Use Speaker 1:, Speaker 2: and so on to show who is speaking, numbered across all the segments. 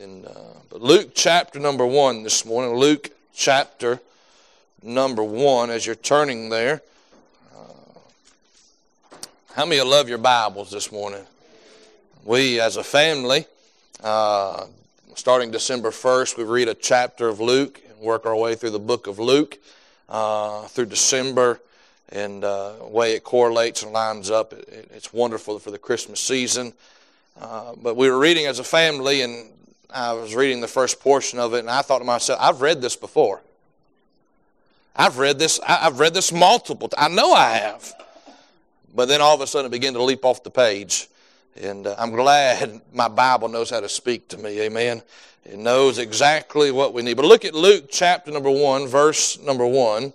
Speaker 1: In, uh, Luke chapter number one this morning. Luke chapter number one. As you're turning there, uh, how many love your Bibles this morning? We, as a family, uh, starting December 1st, we read a chapter of Luke and work our way through the book of Luke uh, through December and uh, the way it correlates and lines up. It, it's wonderful for the Christmas season. Uh, but we were reading as a family, and I was reading the first portion of it, and I thought to myself, I've read this before. I've read this. I've read this multiple. times. I know I have. But then all of a sudden, it began to leap off the page, and uh, I'm glad my Bible knows how to speak to me. Amen. It knows exactly what we need. But look at Luke chapter number one, verse number one.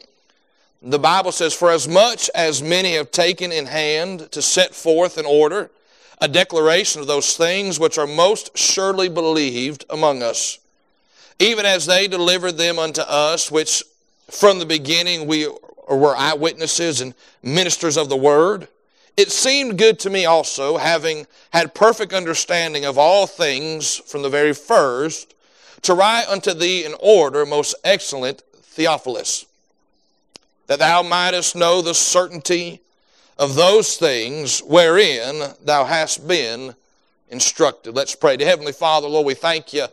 Speaker 1: The Bible says, For as much as many have taken in hand to set forth in order a declaration of those things which are most surely believed among us, even as they delivered them unto us, which from the beginning we were eyewitnesses and ministers of the word. It seemed good to me also, having had perfect understanding of all things from the very first, to write unto thee in order, most excellent Theophilus, that thou mightest know the certainty of those things wherein thou hast been instructed. Let's pray. To Heavenly Father, Lord, we thank you,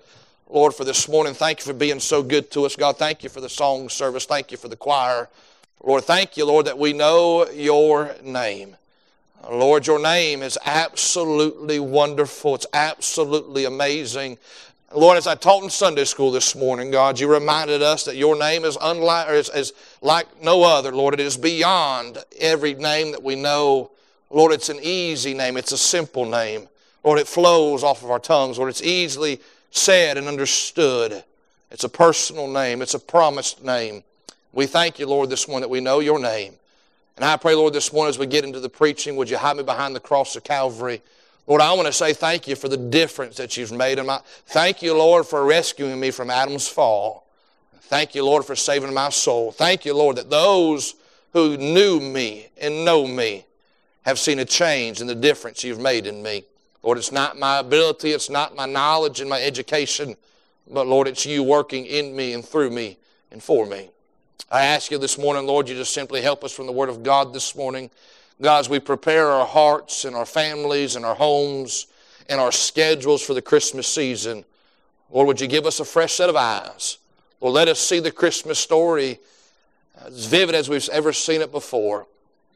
Speaker 1: Lord, for this morning. Thank you for being so good to us. God, thank you for the song service. Thank you for the choir. Lord, thank you, Lord, that we know your name. Lord, your name is absolutely wonderful. It's absolutely amazing. Lord, as I taught in Sunday school this morning, God, you reminded us that your name is unlike, is, is like no other. Lord, it is beyond every name that we know. Lord, it's an easy name. It's a simple name. Lord, it flows off of our tongues. Lord, it's easily said and understood. It's a personal name. It's a promised name. We thank you, Lord, this morning that we know your name. And I pray, Lord, this morning as we get into the preaching, would you hide me behind the cross of Calvary? Lord, I want to say thank you for the difference that you've made in my. Thank you, Lord, for rescuing me from Adam's fall. Thank you, Lord, for saving my soul. Thank you, Lord, that those who knew me and know me have seen a change in the difference you've made in me. Lord, it's not my ability, it's not my knowledge and my education, but Lord, it's you working in me and through me and for me. I ask you this morning, Lord, you just simply help us from the Word of God this morning. God, as we prepare our hearts and our families and our homes and our schedules for the Christmas season, Lord, would you give us a fresh set of eyes? Lord, let us see the Christmas story as vivid as we've ever seen it before.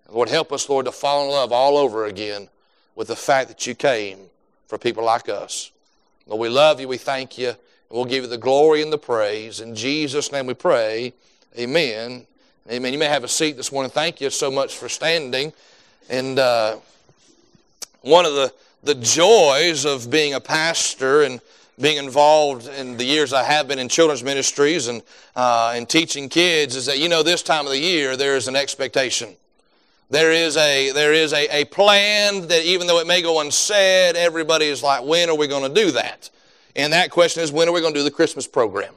Speaker 1: Lord, help us, Lord, to fall in love all over again with the fact that you came for people like us. Lord, we love you. We thank you. And we'll give you the glory and the praise. In Jesus' name we pray. Amen. Amen. You may have a seat this morning. Thank you so much for standing. And uh, one of the, the joys of being a pastor and being involved in the years I have been in children's ministries and, uh, teaching kids is that, you know, this time of the year there is an expectation. There is a, there is a, a plan that even though it may go unsaid, everybody is like, when are we going to do that? And that question is, when are we going to do the Christmas program?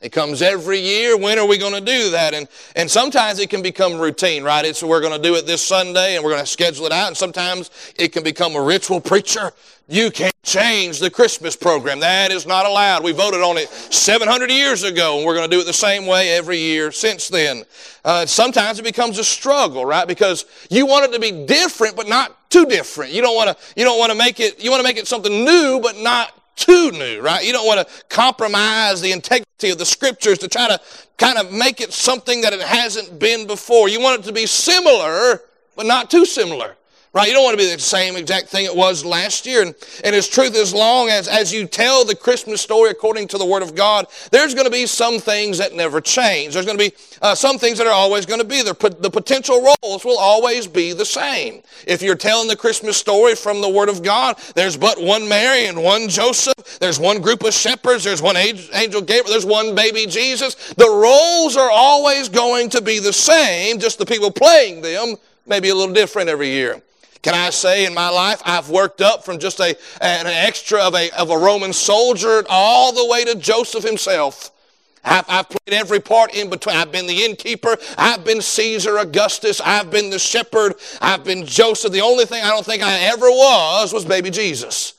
Speaker 1: It comes every year. When are we going to do that? And, and sometimes it can become routine, right? It's we're going to do it this Sunday and we're going to schedule it out. And sometimes it can become a ritual. Preacher, you can't change the Christmas program. That is not allowed. We voted on it 700 years ago and we're going to do it the same way every year since then. Uh, sometimes it becomes a struggle, right? Because you want it to be different, but not too different. You don't want to, you don't want to make it, you want to make it something new, but not too new, right? You don't want to compromise the integrity of the scriptures to try to kind of make it something that it hasn't been before. You want it to be similar, but not too similar. Right? You don't want to be the same exact thing it was last year. And, and it's truth as long as, as you tell the Christmas story according to the Word of God, there's going to be some things that never change. There's going to be uh, some things that are always going to be there. The potential roles will always be the same. If you're telling the Christmas story from the Word of God, there's but one Mary and one Joseph. There's one group of shepherds. There's one angel Gabriel. There's one baby Jesus. The roles are always going to be the same, just the people playing them may be a little different every year. Can I say in my life, I've worked up from just a, an extra of a, of a Roman soldier all the way to Joseph himself. I've, I've, played every part in between. I've been the innkeeper. I've been Caesar Augustus. I've been the shepherd. I've been Joseph. The only thing I don't think I ever was was baby Jesus.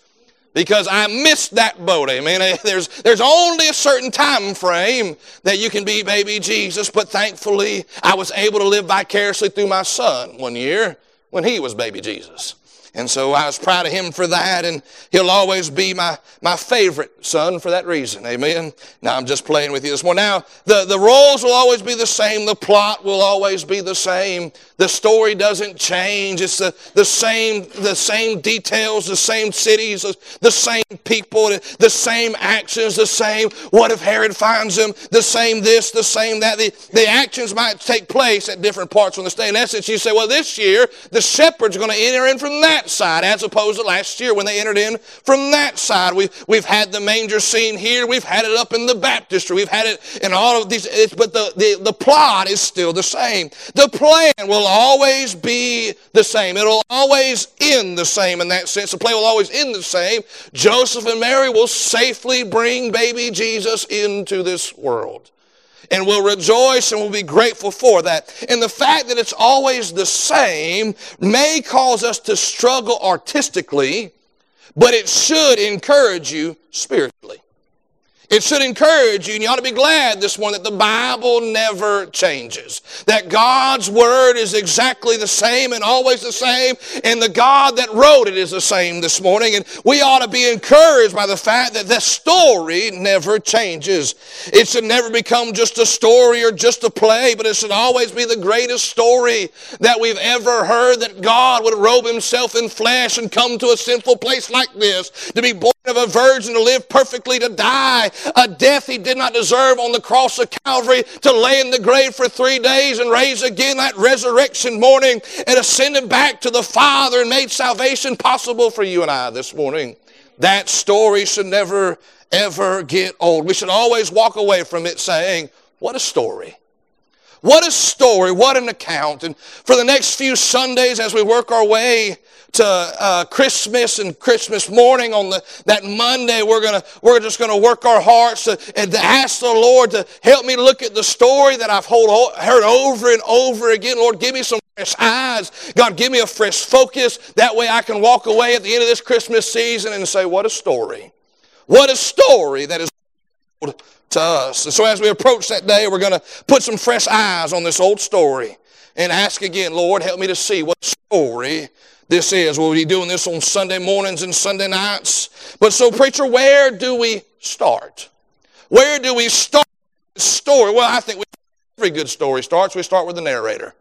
Speaker 1: because I missed that boat. Amen. There's, there's only a certain time frame that you can be baby Jesus, but thankfully I was able to live vicariously through my son one year when he was baby Jesus. And so I was proud of him for that, and he'll always be my, my favorite son for that reason. Amen. Now I'm just playing with you this morning. Now, the, the roles will always be the same, the plot will always be the same, the story doesn't change. It's the, the same, the same details, the same cities, the same people, the same actions, the same what if Herod finds him, the same this, the same that. The, the actions might take place at different parts on the state. In essence, you say, well, this year the shepherd's are going to enter in from that side as opposed to last year when they entered in from that side. We've, we've had the manger scene here. We've had it up in the baptistry. We've had it in all of these, but the, the, the plot is still the same. The plan will always be the same. It'll always end the same in that sense. The play will always end the same. Joseph and Mary will safely bring baby Jesus into this world and we'll rejoice and we'll be grateful for that. And the fact that it's always the same may cause us to struggle artistically, but it should encourage you spiritually. It should encourage you, and you ought to be glad this morning that the Bible never changes. That God's Word is exactly the same and always the same, and the God that wrote it is the same this morning. And we ought to be encouraged by the fact that the story never changes. It should never become just a story or just a play, but it should always be the greatest story that we've ever heard that God would robe Himself in flesh and come to a sinful place like this, to be born of a virgin, to live perfectly, to die a death he did not deserve on the cross of Calvary, to lay in the grave for three days and raise again that resurrection morning and ascended back to the Father and made salvation possible for you and I this morning. That story should never, ever get old. We should always walk away from it saying, What a story! What a story, what an account. And for the next few Sundays, as we work our way to uh, Christmas and Christmas morning on the, that Monday, we're gonna we're just gonna work our hearts to, and to ask the Lord to help me look at the story that I've hold, heard over and over again. Lord, give me some fresh eyes. God, give me a fresh focus. That way, I can walk away at the end of this Christmas season and say, "What a story! What a story that is." To us. And so as we approach that day, we're going to put some fresh eyes on this old story and ask again, Lord, help me to see what story this is. We'll be doing this on Sunday mornings and Sunday nights. But so, preacher, where do we start? Where do we start the story? Well, I think we, every good story starts. We start with the narrator.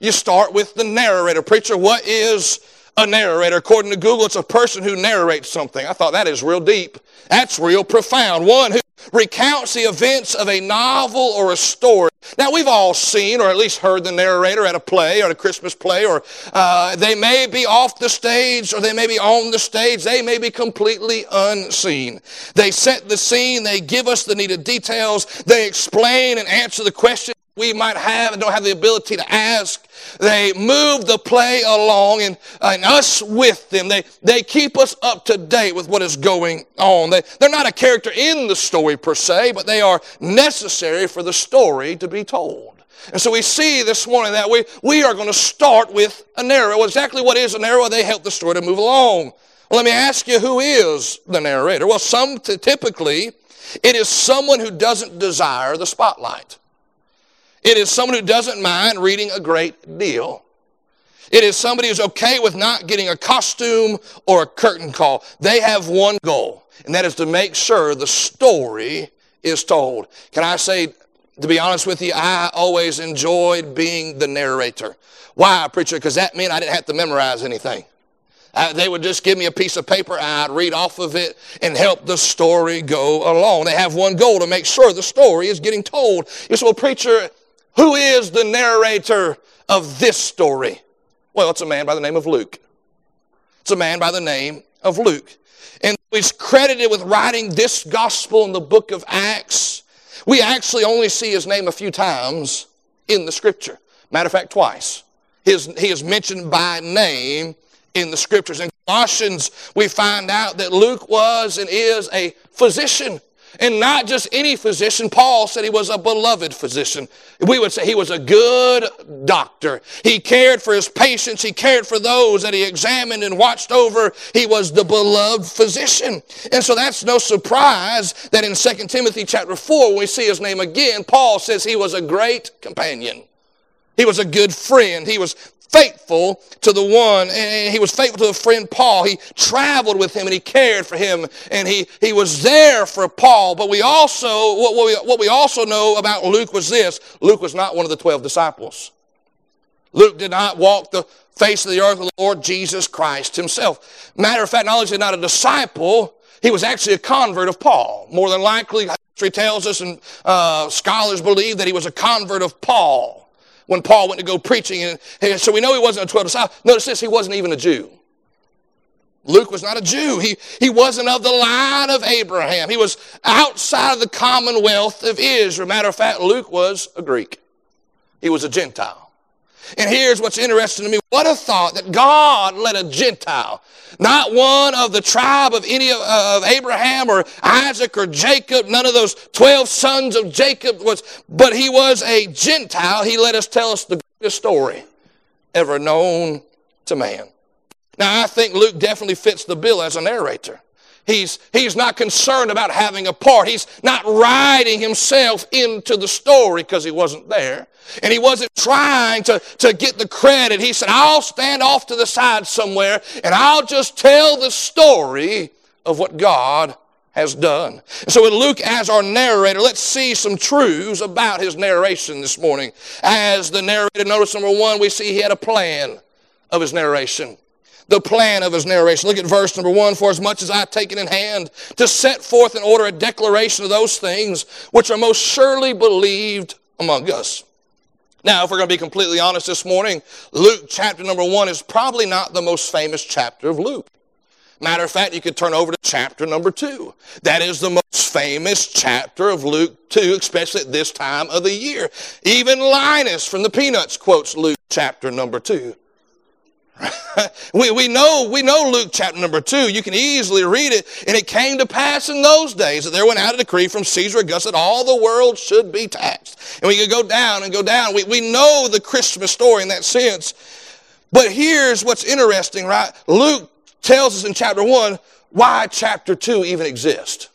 Speaker 1: You start with the narrator. Preacher, what is a narrator? According to Google, it's a person who narrates something. I thought that is real deep. That's real profound. One who recounts the events of a novel or a story. Now, we've all seen or at least heard the narrator at a play or a Christmas play, or uh, they may be off the stage or they may be on the stage. They may be completely unseen. They set the scene, they give us the needed details, they explain and answer the question we might have and don't have the ability to ask. They move the play along and, and us with them. They, they keep us up to date with what is going on. They, they're not a character in the story per se, but they are necessary for the story to be told. And so we see this morning that we, we are going to start with a narrator. Well, exactly what is a narrator? They help the story to move along. Well, let me ask you, who is the narrator? Well, some typically, it is someone who doesn't desire the spotlight. It is someone who doesn't mind reading a great deal. It is somebody who's okay with not getting a costume or a curtain call. They have one goal, and that is to make sure the story is told. Can I say, to be honest with you, I always enjoyed being the narrator. Why, preacher? Because that meant I didn't have to memorize anything. They would just give me a piece of paper, I'd read off of it and help the story go along. They have one goal to make sure the story is getting told. You say, well, preacher, who is the narrator of this story? Well, it's a man by the name of Luke. It's a man by the name of Luke. And he's credited with writing this gospel in the book of Acts. We actually only see his name a few times in the scripture. Matter of fact, twice. His, he is mentioned by name in the scriptures. In Colossians, we find out that Luke was and is a physician And not just any physician. Paul said he was a beloved physician. We would say he was a good doctor. He cared for his patients. He cared for those that he examined and watched over. He was the beloved physician. And so that's no surprise that in 2 Timothy chapter 4, when we see his name again, Paul says he was a great companion. He was a good friend. He was faithful to the one, and he was faithful to a friend Paul. He traveled with him and he cared for him, and he, he was there for Paul. But we also, what, what, we, what we also know about Luke was this Luke was not one of the 12 disciples. Luke did not walk the face of the earth with the Lord Jesus Christ himself. Matter of fact, not only is he not a disciple, he was actually a convert of Paul. More than likely, history tells us, and uh, scholars believe that he was a convert of Paul when Paul went to go preaching. And, so we know he wasn't a 12 disciple. Notice this, he wasn't even a Jew. Luke was not a Jew. He, he wasn't of the line of Abraham. He was outside of the commonwealth of Israel. Matter of fact, Luke was a Greek. He was a Gentile. And here's what's interesting to me. What a thought that God let a Gentile, not one of the tribe of any of, uh, of Abraham or Isaac or Jacob, none of those 12 sons of Jacob was, but he was a Gentile. He let us tell us the greatest story ever known to man. Now, I think Luke definitely fits the bill as a narrator. He's, he's not concerned about having a part. He's not writing himself into the story because he wasn't there. And he wasn't trying to, to get the credit. He said, I'll stand off to the side somewhere and I'll just tell the story of what God has done. so with Luke as our narrator, let's see some truths about his narration this morning. As the narrator, notice number one, we see he had a plan of his narration the plan of his narration. Look at verse number one. For as much as I have taken in hand to set forth in order a declaration of those things which are most surely believed among us. Now, if we're going to be completely honest this morning, Luke chapter number one is probably not the most famous chapter of Luke. Matter of fact, you could turn over to chapter number two. That is the most famous chapter of Luke 2, especially at this time of the year. Even Linus from the Peanuts quotes Luke chapter number 2. we, we, know, we know Luke chapter number two. You can easily read it. And it came to pass in those days that there went out a decree from Caesar Augustus that all the world should be taxed. And we could go down and go down. We, we know the Christmas story in that sense. But here's what's interesting, right? Luke tells us in chapter one why chapter two even exists.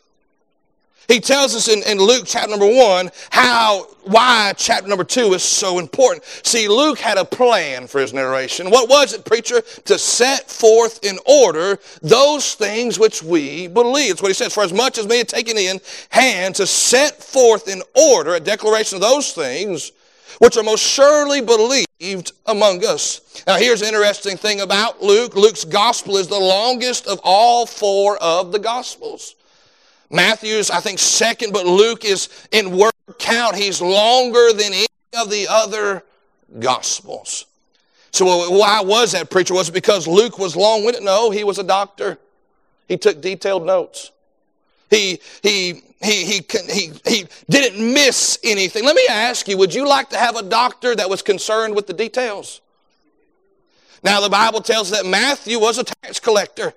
Speaker 1: He tells us in, in Luke chapter number one how, why chapter number two is so important. See, Luke had a plan for his narration. What was it, preacher? To set forth in order those things which we believe. That's what he says. For as much as me had taken in hand to set forth in order a declaration of those things which are most surely believed among us. Now, here's an interesting thing about Luke. Luke's gospel is the longest of all four of the gospels. Matthew's, I think, second, but Luke is in word count. He's longer than any of the other gospels. So why was that, preacher? Was it because Luke was long-winded? No, he was a doctor. He took detailed notes. He, he, he, he, he, he didn't miss anything. Let me ask you, would you like to have a doctor that was concerned with the details? Now, the Bible tells that Matthew was a tax collector.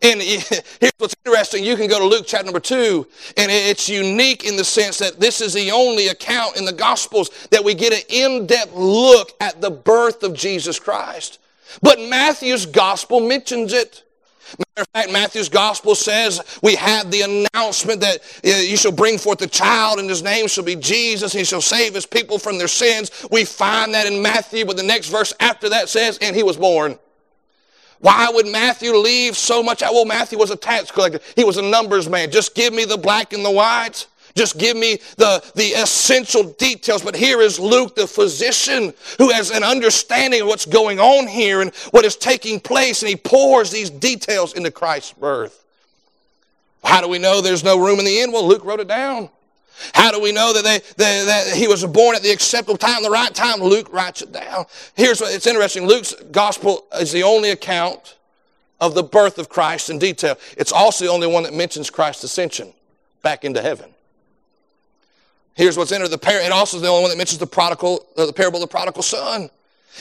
Speaker 1: And here's what's interesting. You can go to Luke chapter number two, and it's unique in the sense that this is the only account in the Gospels that we get an in-depth look at the birth of Jesus Christ. But Matthew's Gospel mentions it. Matter of fact, Matthew's gospel says we have the announcement that you shall bring forth a child and his name shall be Jesus. He shall save his people from their sins. We find that in Matthew, but the next verse after that says, and he was born. Why would Matthew leave so much out? Well, Matthew was a tax collector. He was a numbers man. Just give me the black and the white. Just give me the, the essential details. But here is Luke, the physician, who has an understanding of what's going on here and what is taking place, and he pours these details into Christ's birth. How do we know there's no room in the inn? Well, Luke wrote it down. How do we know that, they, they, that he was born at the acceptable time, the right time? Luke writes it down. Here's what it's interesting. Luke's gospel is the only account of the birth of Christ in detail. It's also the only one that mentions Christ's ascension back into heaven. Here's what's in it. The it also is the only one that mentions the prodigal, the parable of the prodigal son.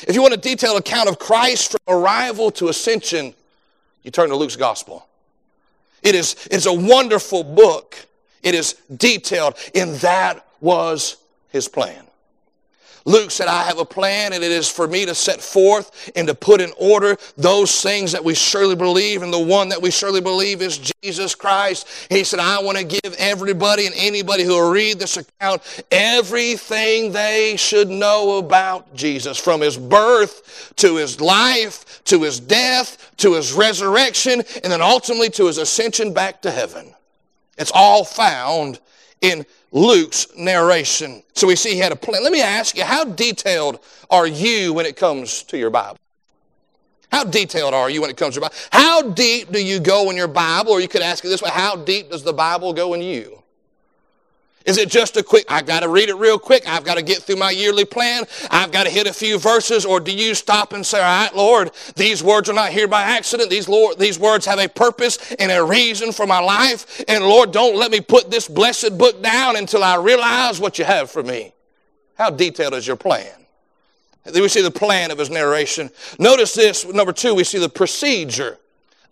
Speaker 1: If you want a detailed account of Christ from arrival to ascension, you turn to Luke's gospel. It is, it's a wonderful book It is detailed, and that was his plan. Luke said, I have a plan, and it is for me to set forth and to put in order those things that we surely believe, and the one that we surely believe is Jesus Christ. He said, I want to give everybody and anybody who will read this account everything they should know about Jesus, from his birth to his life, to his death, to his resurrection, and then ultimately to his ascension back to heaven. It's all found in Luke's narration. So we see he had a plan. Let me ask you, how detailed are you when it comes to your Bible? How detailed are you when it comes to your Bible? How deep do you go in your Bible? Or you could ask it this way, how deep does the Bible go in you? Is it just a quick, I've got to read it real quick. I've got to get through my yearly plan. I've got to hit a few verses. Or do you stop and say, all right, Lord, these words are not here by accident. These, Lord, these words have a purpose and a reason for my life. And Lord, don't let me put this blessed book down until I realize what you have for me. How detailed is your plan? We see the plan of his narration. Notice this, number two, we see the procedure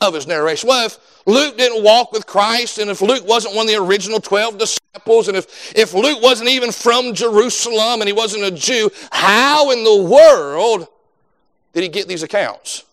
Speaker 1: of his narration. Well, if Luke didn't walk with Christ, and if Luke wasn't one of the original 12 disciples, and if, if Luke wasn't even from Jerusalem and he wasn't a Jew, how in the world did he get these accounts?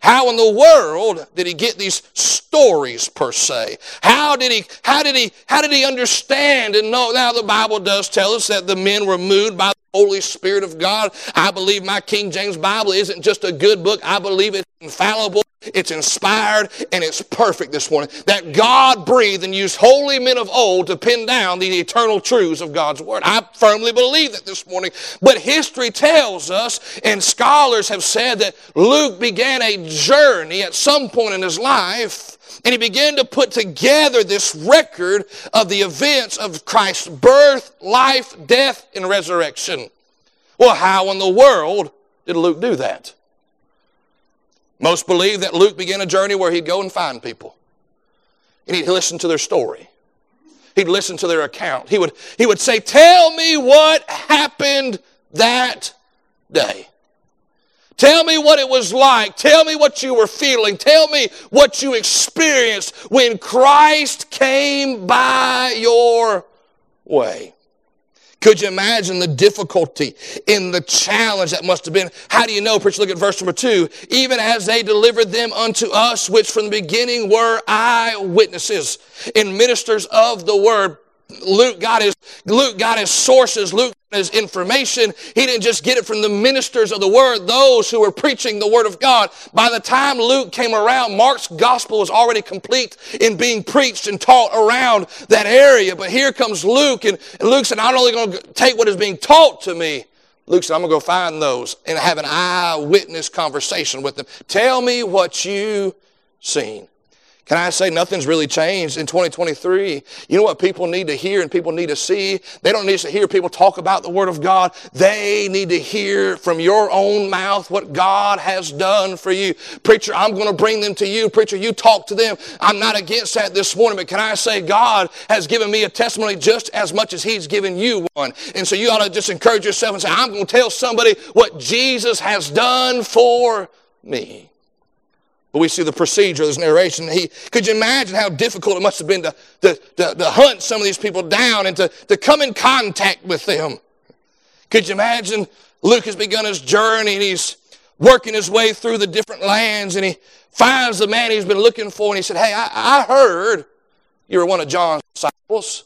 Speaker 1: How in the world did he get these stories per se? How did he, how did he, how did he understand and know? Now the Bible does tell us that the men were moved by Holy Spirit of God. I believe my King James Bible isn't just a good book. I believe it's infallible. It's inspired and it's perfect this morning. That God breathed and used holy men of old to pin down the eternal truths of God's Word. I firmly believe that this morning. But history tells us, and scholars have said that Luke began a journey at some point in his life and he began to put together this record of the events of Christ's birth, life, death, and resurrection. Well, how in the world did Luke do that? Most believe that Luke began a journey where he'd go and find people. And he'd listen to their story. He'd listen to their account. He would, he would say, Tell me what happened that day. Tell me what it was like. Tell me what you were feeling. Tell me what you experienced when Christ came by your way. Could you imagine the difficulty in the challenge that must have been? How do you know? Preacher, look at verse number two. Even as they delivered them unto us, which from the beginning were eyewitnesses and ministers of the word. Luke got his, Luke got his sources. Luke got his information. He didn't just get it from the ministers of the word, those who were preaching the word of God. By the time Luke came around, Mark's gospel was already complete in being preached and taught around that area. But here comes Luke, and Luke said, I'm only going to take what is being taught to me, Luke said, I'm going to go find those and have an eyewitness conversation with them. Tell me what you seen. Can I say nothing's really changed in 2023? You know what people need to hear and people need to see? They don't need to hear people talk about the Word of God. They need to hear from your own mouth what God has done for you. Preacher, I'm going to bring them to you. Preacher, you talk to them. I'm not against that this morning, but can I say God has given me a testimony just as much as He's given you one. And so you ought to just encourage yourself and say, I'm going to tell somebody what Jesus has done for me. But we see the procedure this narration. He, could you imagine how difficult it must have been to, to, to, to hunt some of these people down and to, to come in contact with them? Could you imagine Luke has begun his journey and he's working his way through the different lands and he finds the man he's been looking for and he said, Hey, I, I heard you were one of John's disciples.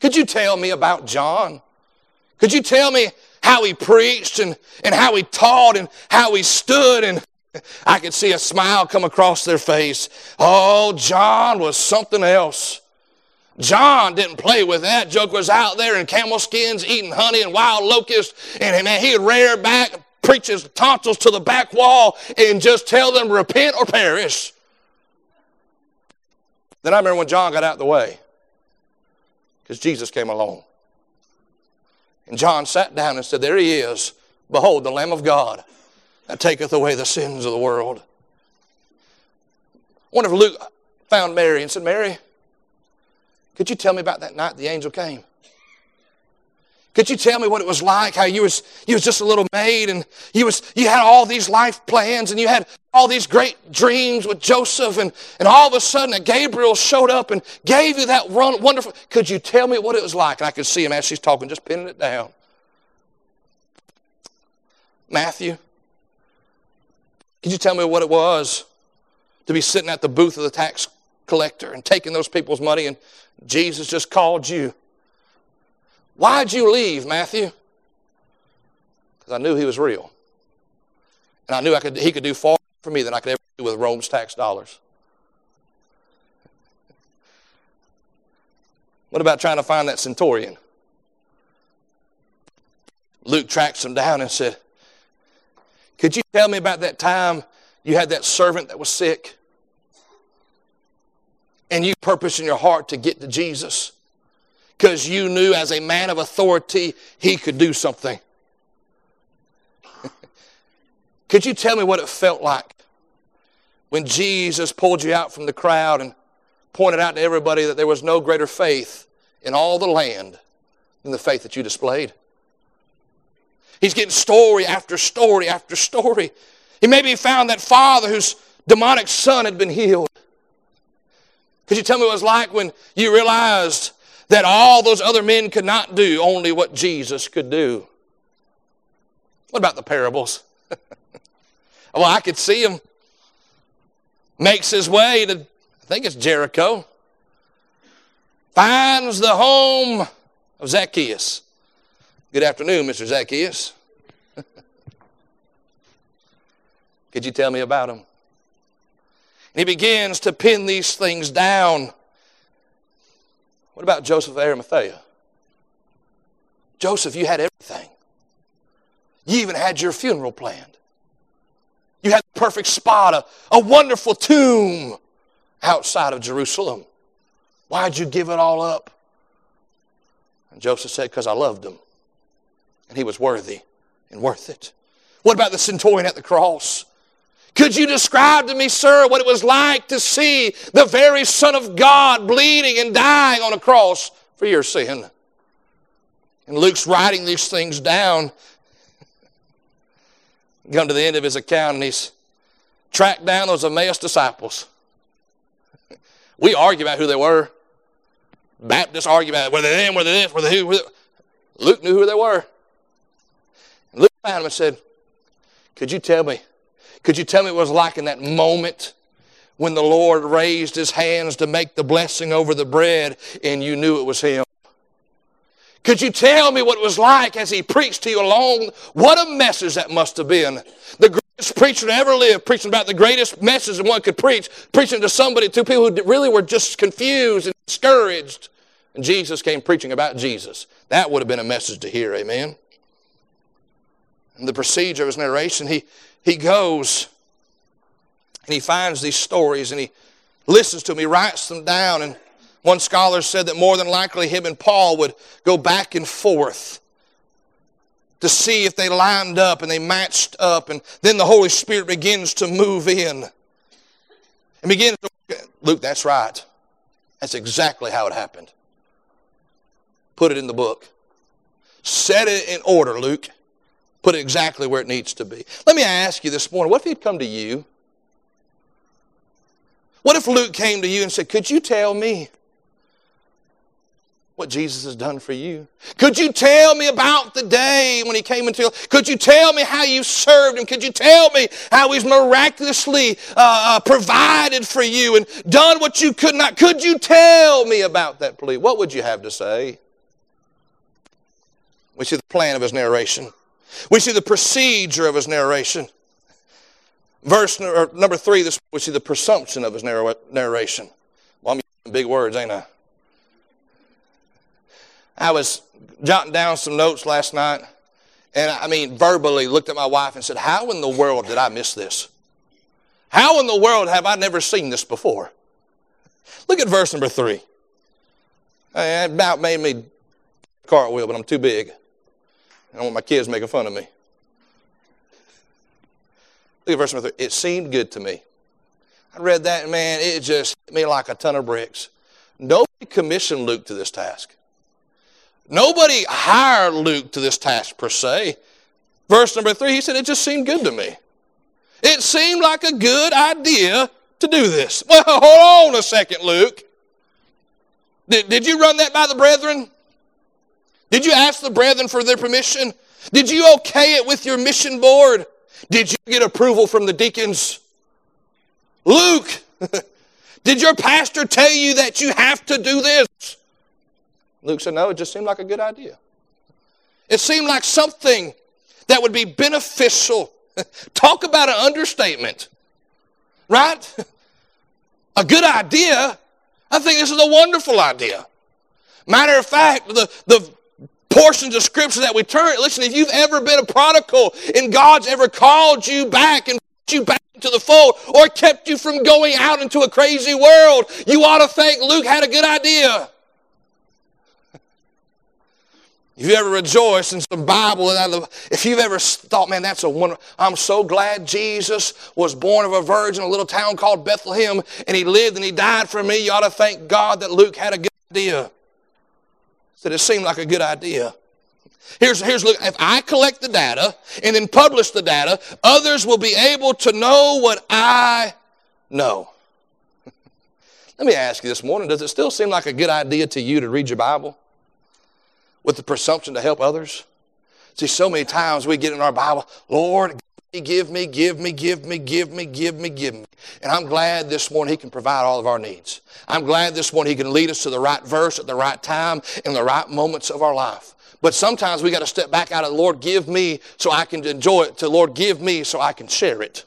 Speaker 1: Could you tell me about John? Could you tell me how he preached and, and how he taught and how he stood and I could see a smile come across their face. Oh, John was something else. John didn't play with that. Joke was out there in camel skins eating honey and wild locusts. And man, he'd rear back, preach his tonsils to the back wall, and just tell them, repent or perish. Then I remember when John got out of the way, because Jesus came along. And John sat down and said, There he is. Behold, the Lamb of God that taketh away the sins of the world. Wonder Luke found Mary and said, Mary, could you tell me about that night the angel came? Could you tell me what it was like? How you was you was just a little maid and you was you had all these life plans and you had all these great dreams with Joseph, and, and all of a sudden a Gabriel showed up and gave you that wonderful. Could you tell me what it was like? And I could see him as she's talking, just pinning it down. Matthew, could you tell me what it was to be sitting at the booth of the tax collector and taking those people's money, and Jesus just called you? Why'd you leave, Matthew? Because I knew he was real. And I knew I could, he could do far for me than I could ever do with Rome's tax dollars. What about trying to find that centurion? Luke tracks him down and said, Could you tell me about that time you had that servant that was sick? And you purpose in your heart to get to Jesus because you knew as a man of authority he could do something. Could you tell me what it felt like when Jesus pulled you out from the crowd and pointed out to everybody that there was no greater faith in all the land than the faith that you displayed? He's getting story after story after story. He maybe found that father whose demonic son had been healed. Could you tell me what it was like when you realized that all those other men could not do, only what Jesus could do? What about the parables? Well, I could see him. Makes his way to, I think it's Jericho. Finds the home of Zacchaeus. Good afternoon, Mr. Zacchaeus. Could you tell me about him? And he begins to pin these things down. What about Joseph of Arimathea? Joseph, you had everything. You even had your funeral planned. You had the perfect spot, a, a wonderful tomb outside of Jerusalem. Why'd you give it all up? And Joseph said, Because I loved him. And he was worthy and worth it. What about the centurion at the cross? Could you describe to me, sir, what it was like to see the very Son of God bleeding and dying on a cross for your sin? And Luke's writing these things down come to the end of his account and he's tracked down those Emmaus disciples. We argue about who they were. Baptists argue about whether they them, whether this, whether who. Whether... Luke knew who they were. Luke found them and said, Could you tell me? Could you tell me what it was like in that moment when the Lord raised his hands to make the blessing over the bread and you knew it was him? Could you tell me what it was like as he preached to you alone? What a message that must have been. The greatest preacher to ever live, preaching about the greatest message that one could preach, preaching to somebody, to people who really were just confused and discouraged. And Jesus came preaching about Jesus. That would have been a message to hear, amen? The procedure of his narration, he, he goes and he finds these stories and he listens to them, he writes them down, and one scholar said that more than likely him and Paul would go back and forth to see if they lined up and they matched up, and then the Holy Spirit begins to move in and begins to. Luke, that's right. That's exactly how it happened. Put it in the book. Set it in order, Luke. Put it exactly where it needs to be. Let me ask you this morning what if he'd come to you? What if Luke came to you and said, Could you tell me what Jesus has done for you? Could you tell me about the day when he came into Could you tell me how you served him? Could you tell me how he's miraculously uh, uh, provided for you and done what you could not? Could you tell me about that plea? What would you have to say? We see the plan of his narration. We see the procedure of his narration. Verse number three, this, we see the presumption of his narration. Well, I'm using big words, ain't I? I was jotting down some notes last night, and I mean, verbally looked at my wife and said, How in the world did I miss this? How in the world have I never seen this before? Look at verse number three. It about made me cartwheel, but I'm too big. I don't want my kids making fun of me. Look at verse number three. It seemed good to me. I read that, and man, it just hit me like a ton of bricks. Nobody commissioned Luke to this task. Nobody hired Luke to this task per se. Verse number three, he said, It just seemed good to me. It seemed like a good idea to do this. Well, hold on a second, Luke. Did, did you run that by the brethren? Did you ask the brethren for their permission? Did you okay it with your mission board? Did you get approval from the deacons? Luke, did your pastor tell you that you have to do this? Luke said, No, it just seemed like a good idea. It seemed like something that would be beneficial. Talk about an understatement, right? A good idea. I think this is a wonderful idea. Matter of fact, the, the portions of scripture that we turn, listen, if you've ever been a prodigal and God's ever called you back and you back into the fold or kept you from going out into a crazy world, you ought to think Luke had a good idea. If you ever rejoiced in some Bible, if you've ever thought, man, that's a wonder, I'm so glad Jesus was born of a virgin in a little town called Bethlehem and he lived and he died for me, you ought to thank God that Luke had a good idea. Said it seemed like a good idea. Here's, here's look, if I collect the data and then publish the data, others will be able to know what I know. Let me ask you this morning, does it still seem like a good idea to you to read your Bible? with the presumption to help others? See, so many times we get in our Bible, Lord, give me, give me, give me, give me, give me, give me. And I'm glad this morning He can provide all of our needs. I'm glad this morning He can lead us to the right verse at the right time in the right moments of our life. But sometimes we got to step back out of the Lord, give me so I can enjoy it, to Lord, give me so I can share it.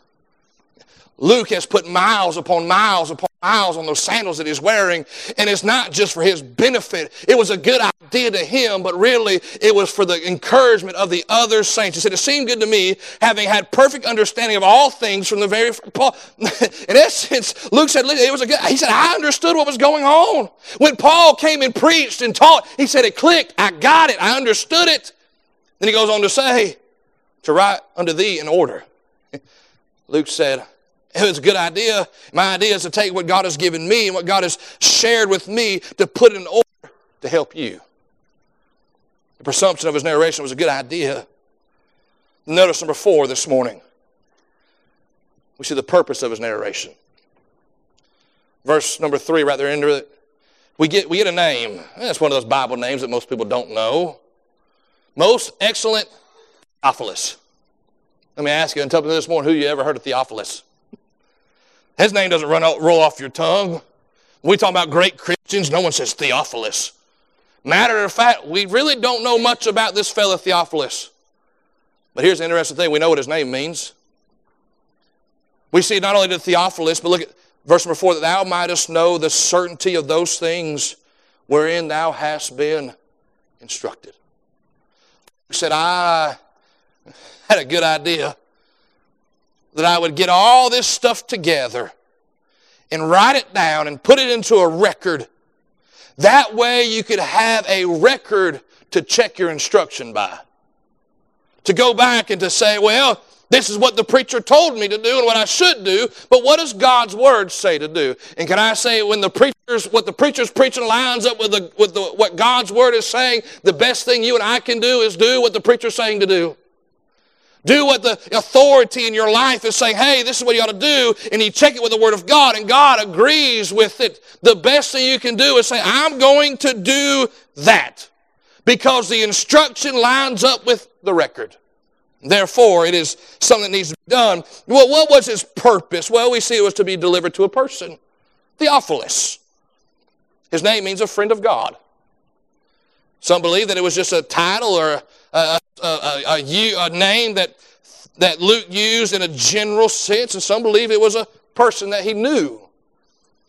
Speaker 1: Luke has put miles upon miles upon miles on those sandals that he's wearing, and it's not just for his benefit. It was a good idea to him, but really it was for the encouragement of the other saints. He said, It seemed good to me, having had perfect understanding of all things from the very Paul. In essence, Luke said, it was a good, he said, I understood what was going on. When Paul came and preached and taught, he said, It clicked. I got it. I understood it. Then he goes on to say, To write unto thee in order. Luke said, it was a good idea. My idea is to take what God has given me and what God has shared with me to put in order to help you. The presumption of his narration was a good idea. Notice number four this morning. We see the purpose of his narration. Verse number three, right there into it. We get, we get a name. That's one of those Bible names that most people don't know. Most excellent Theophilus. Let me ask you, and tell me this morning, who you ever heard of Theophilus? His name doesn't run out, roll off your tongue. We talk about great Christians, no one says Theophilus. Matter of fact, we really don't know much about this fellow Theophilus. But here's the interesting thing we know what his name means. We see not only the Theophilus, but look at verse number four that thou mightest know the certainty of those things wherein thou hast been instructed. He said, I had a good idea that I would get all this stuff together and write it down and put it into a record. That way you could have a record to check your instruction by. To go back and to say, well, this is what the preacher told me to do and what I should do, but what does God's word say to do? And can I say when the preacher's what the preacher's preaching lines up with the with the what God's word is saying, the best thing you and I can do is do what the preacher's saying to do. Do what the authority in your life is saying, hey, this is what you ought to do, and you check it with the Word of God, and God agrees with it. The best thing you can do is say, I'm going to do that because the instruction lines up with the record. Therefore, it is something that needs to be done. Well, what was his purpose? Well, we see it was to be delivered to a person, Theophilus. His name means a friend of God. Some believe that it was just a title or a, a, a, a, name that, that Luke used in a general sense, and some believe it was a person that he knew.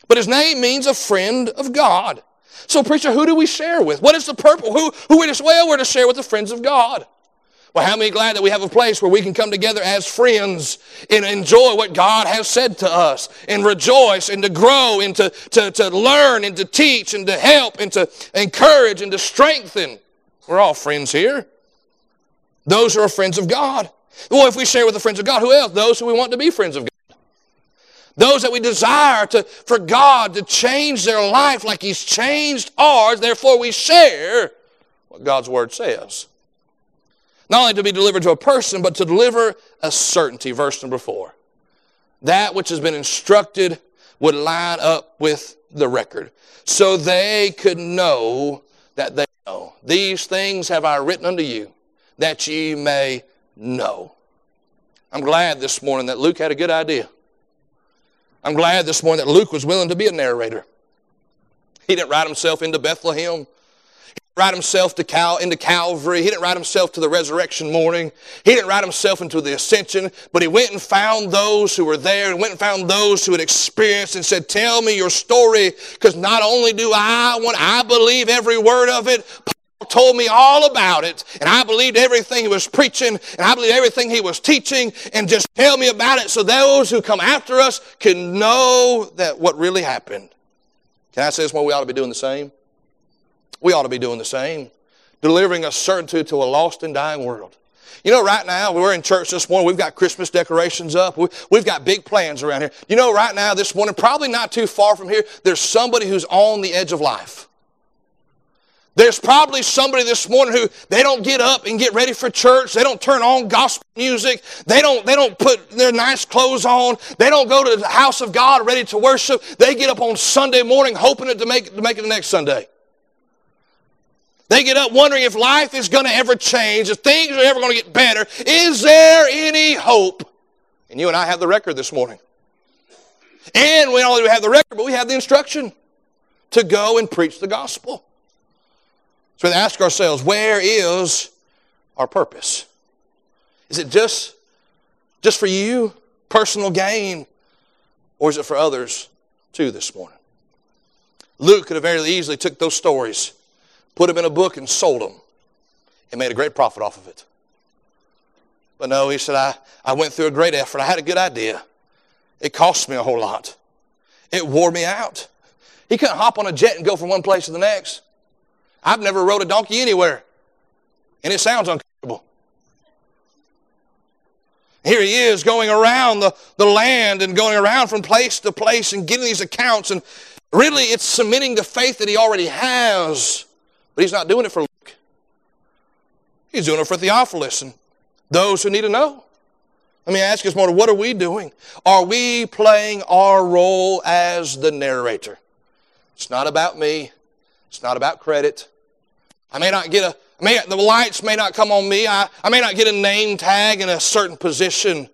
Speaker 1: But his name means a friend of God. So, preacher, who do we share with? What is the purpose? Who, who is? Well, we're to share with the friends of God. Well, how many glad that we have a place where we can come together as friends and enjoy what God has said to us and rejoice and to grow and to, to, to learn and to teach and to help and to encourage and to strengthen. We're all friends here. Those who are friends of God. Well, if we share with the friends of God, who else? Those who we want to be friends of God. Those that we desire to, for God to change their life like He's changed ours. Therefore, we share what God's Word says. Not only to be delivered to a person, but to deliver a certainty. Verse number four. that which has been instructed would line up with the record. So they could know that they know. These things have I written unto you, that ye may know. I'm glad this morning that Luke had a good idea. I'm glad this morning that Luke was willing to be a narrator. He didn't write himself into Bethlehem write himself to Cal, into Calvary. He didn't write himself to the resurrection morning. He didn't write himself into the ascension, but he went and found those who were there and went and found those who had experienced and said, tell me your story, because not only do I want, I believe every word of it. Paul told me all about it, and I believed everything he was preaching, and I believed everything he was teaching, and just tell me about it so those who come after us can know that what really happened. Can I say this more? We ought to be doing the same. We ought to be doing the same, delivering a certainty to a lost and dying world. You know, right now, we're in church this morning. We've got Christmas decorations up. We've got big plans around here. You know, right now, this morning, probably not too far from here, there's somebody who's on the edge of life. There's probably somebody this morning who they don't get up and get ready for church. They don't turn on gospel music. They don't, they don't put their nice clothes on. They don't go to the house of God ready to worship. They get up on Sunday morning hoping to make, to make it the next Sunday. They get up wondering if life is going to ever change, if things are ever going to get better. Is there any hope? And you and I have the record this morning. And we not only have the record, but we have the instruction to go and preach the gospel. So we ask ourselves, where is our purpose? Is it just, just for you, personal gain, or is it for others too this morning? Luke could have very easily took those stories put them in a book and sold them and made a great profit off of it. But no, he said, I, I went through a great effort. I had a good idea. It cost me a whole lot. It wore me out. He couldn't hop on a jet and go from one place to the next. I've never rode a donkey anywhere. And it sounds uncomfortable. Here he is going around the, the land and going around from place to place and getting these accounts. And really, it's cementing the faith that he already has. But he's not doing it for Luke. He's doing it for Theophilus and those who need to know. Let me ask you this morning, what are we doing? Are we playing our role as the narrator? It's not about me. It's not about credit. I may not get a, may, the lights may not come on me. I, I may not get a name tag in a certain position,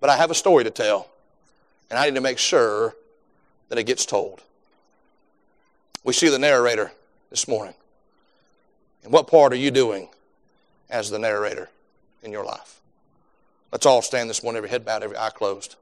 Speaker 1: but I have a story to tell. And I need to make sure that it gets told. We see the narrator this morning. And what part are you doing as the narrator in your life? Let's all stand this morning, every head bowed, every eye closed.